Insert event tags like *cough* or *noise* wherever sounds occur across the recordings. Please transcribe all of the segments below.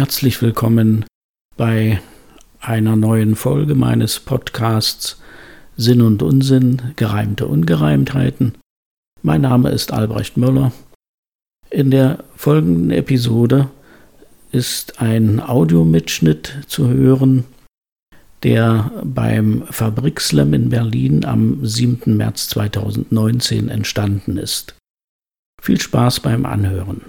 Herzlich willkommen bei einer neuen Folge meines Podcasts Sinn und Unsinn, gereimte Ungereimtheiten. Mein Name ist Albrecht Möller. In der folgenden Episode ist ein Audiomitschnitt zu hören, der beim Fabrikslam in Berlin am 7. März 2019 entstanden ist. Viel Spaß beim Anhören.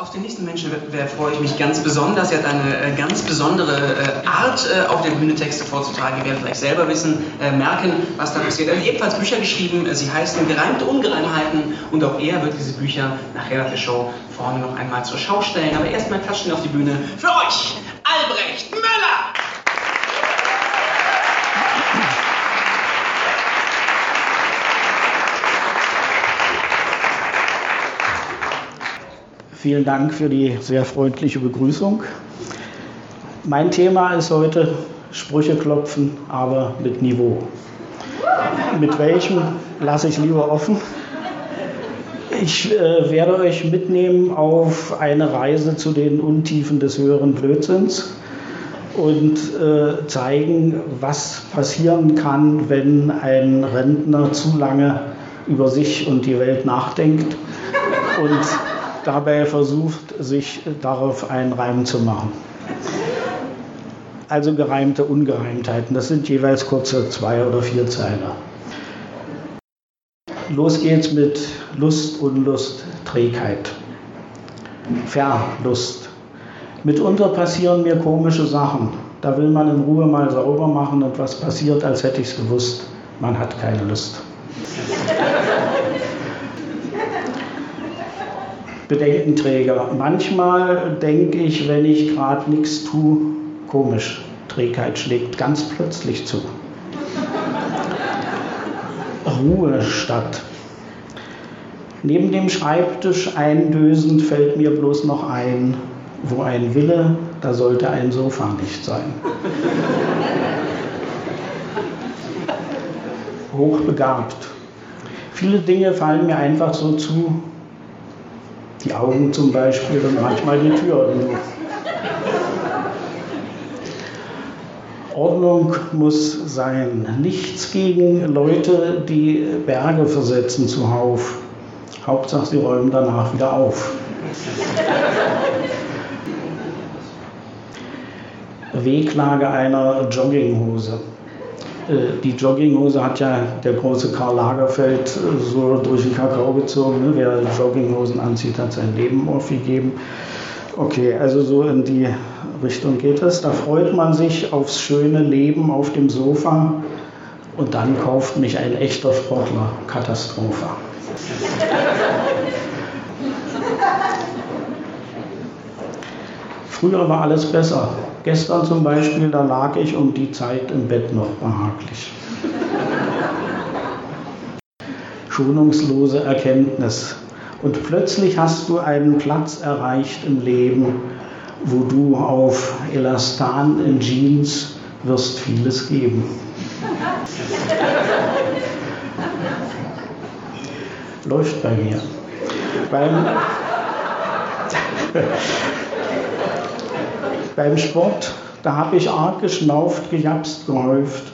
Auf den nächsten Menschenwettbewerb freue ich mich ganz besonders. Er hat eine äh, ganz besondere äh, Art, äh, auf der Bühne Texte vorzutragen. Ihr werdet vielleicht selber wissen, merken, was da passiert. Er hat ebenfalls Bücher geschrieben. Sie heißen Gereimte Ungereimheiten und auch er wird diese Bücher nachher nach der Show vorne noch einmal zur Schau stellen. Aber erstmal klatschen auf die Bühne für euch, Vielen Dank für die sehr freundliche Begrüßung. Mein Thema ist heute Sprüche klopfen, aber mit Niveau. Mit welchem lasse ich lieber offen. Ich äh, werde euch mitnehmen auf eine Reise zu den Untiefen des höheren Blödsinns und äh, zeigen, was passieren kann, wenn ein Rentner zu lange über sich und die Welt nachdenkt und dabei versucht, sich darauf einen Reim zu machen. Also gereimte Ungereimtheiten, das sind jeweils kurze zwei oder vier Zeiler. Los geht's mit Lust, Unlust, Trägheit. Verlust. Mitunter passieren mir komische Sachen. Da will man in Ruhe mal sauber machen und was passiert, als hätte ich es gewusst. Man hat keine Lust. Bedenkenträger. Manchmal denke ich, wenn ich gerade nichts tue, komisch, Trägheit schlägt ganz plötzlich zu. Ruhe statt. Neben dem Schreibtisch eindösend fällt mir bloß noch ein, wo ein Wille, da sollte ein Sofa nicht sein. Hochbegabt. Viele Dinge fallen mir einfach so zu, die Augen zum Beispiel und manchmal die Tür. Ordnung muss sein. Nichts gegen Leute, die Berge versetzen zuhauf. Hauptsache, sie räumen danach wieder auf. Wehklage einer Jogginghose. Äh, die Jogginghose hat ja der große Karl Lagerfeld äh, so durch den Kakao gezogen. Ne? Wer Jogginghosen anzieht, hat sein Leben aufgegeben. Okay, also so in die Richtung geht es. Da freut man sich aufs schöne Leben auf dem Sofa und dann kauft mich ein echter Sportler. Katastrophe. Früher war alles besser. Gestern zum Beispiel, da lag ich um die Zeit im Bett noch behaglich. Schonungslose Erkenntnis. Und plötzlich hast du einen Platz erreicht im Leben, wo du auf Elastan in Jeans wirst vieles geben. Läuft bei mir. Beim beim Sport, da habe ich arg geschnauft, gejapst, gehäuft.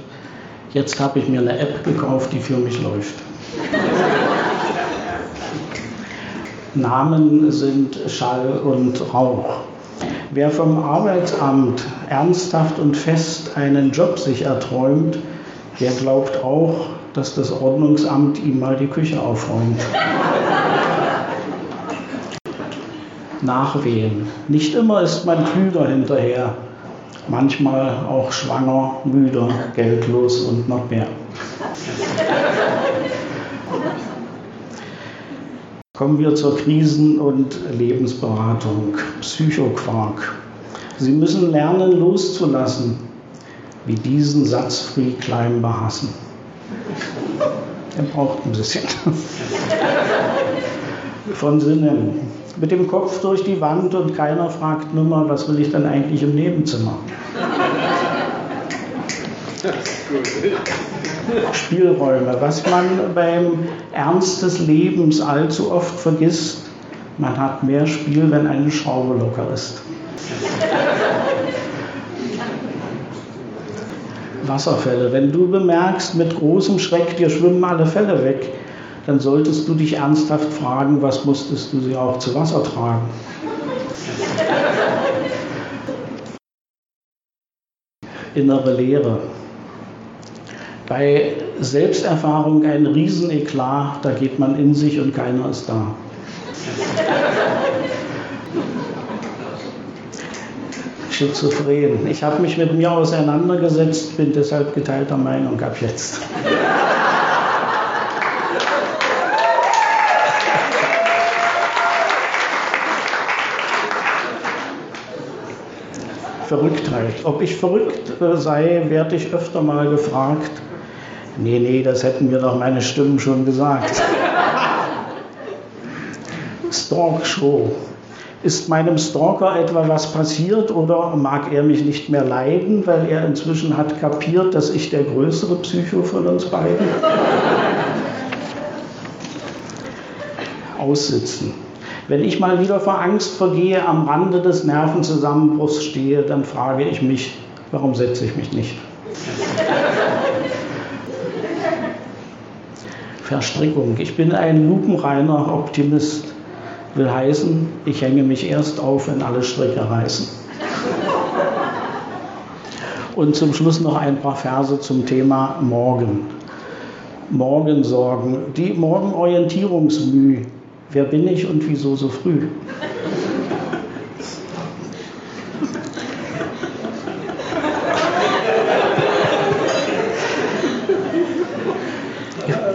Jetzt habe ich mir eine App gekauft, die für mich läuft. *laughs* Namen sind Schall und Rauch. Wer vom Arbeitsamt ernsthaft und fest einen Job sich erträumt, der glaubt auch, dass das Ordnungsamt ihm mal die Küche aufräumt. *laughs* Nachwehen. Nicht immer ist man klüger hinterher, manchmal auch schwanger, müde, geldlos und noch mehr. Kommen wir zur Krisen- und Lebensberatung, Psychoquark. Sie müssen lernen loszulassen, wie diesen Satz Free Climber hassen. Er braucht ein bisschen. Von Sinnen mit dem Kopf durch die Wand und keiner fragt Nummer, was will ich denn eigentlich im Nebenzimmer? Spielräume. Was man beim Ernst des Lebens allzu oft vergisst, man hat mehr Spiel, wenn eine Schraube locker ist. Wasserfälle. Wenn du bemerkst, mit großem Schreck, dir schwimmen alle Fälle weg, dann solltest du dich ernsthaft fragen, was musstest du sie auch zu Wasser tragen? Innere Leere. Bei Selbsterfahrung ein Rieseneklat, da geht man in sich und keiner ist da. Schizophren. Ich habe mich mit mir auseinandergesetzt, bin deshalb geteilter Meinung ab jetzt. Verrücktheit. Ob ich verrückt sei, werde ich öfter mal gefragt. Nee, nee, das hätten mir doch meine Stimmen schon gesagt. *laughs* Stalk Show. Ist meinem Stalker etwa was passiert oder mag er mich nicht mehr leiden, weil er inzwischen hat kapiert, dass ich der größere Psycho von uns beiden? *laughs* Aussitzen. Wenn ich mal wieder vor Angst vergehe, am Rande des Nervenzusammenbruchs stehe, dann frage ich mich, warum setze ich mich nicht? Verstrickung. Ich bin ein lupenreiner Optimist. Will heißen, ich hänge mich erst auf, wenn alle Stricke reißen. Und zum Schluss noch ein paar Verse zum Thema Morgen. Morgensorgen, die Morgenorientierungsmüh, Wer bin ich und wieso so früh?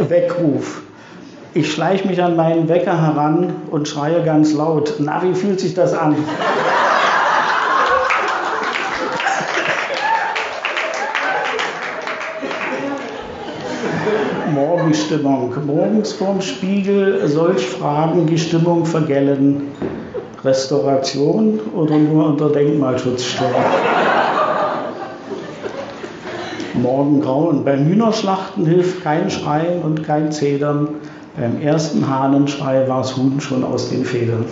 Weckruf. Ich schleiche mich an meinen Wecker heran und schreie ganz laut. Na, wie fühlt sich das an? Morgenstimmung. Morgens vorm Spiegel solch Fragen die Stimmung vergällen. Restauration oder nur unter Denkmalschutz stellen. Morgengrauen. Beim Hühnerschlachten hilft kein Schreien und kein Zedern. Beim ersten Hahnenschrei war das Huhn schon aus den Federn.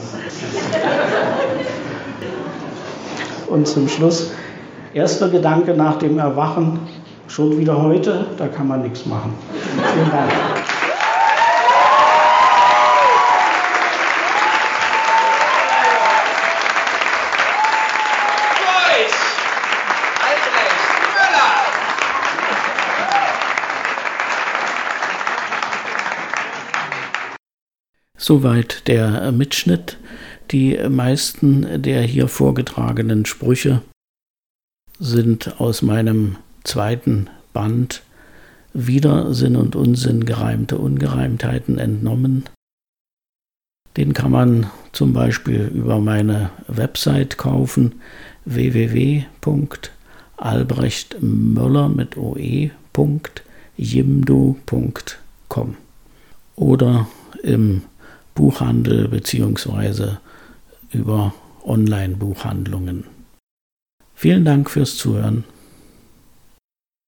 Und zum Schluss, erster Gedanke nach dem Erwachen, schon wieder heute, da kann man nichts machen. Vielen Dank. Soweit der Mitschnitt. Die meisten der hier vorgetragenen Sprüche sind aus meinem zweiten Band Wieder Sinn und Unsinn gereimte Ungereimtheiten entnommen. Den kann man zum Beispiel über meine Website kaufen www.albrechtmöller mit oe.jimdo.com oder im Buchhandel bzw. über Online-Buchhandlungen. Vielen Dank fürs Zuhören.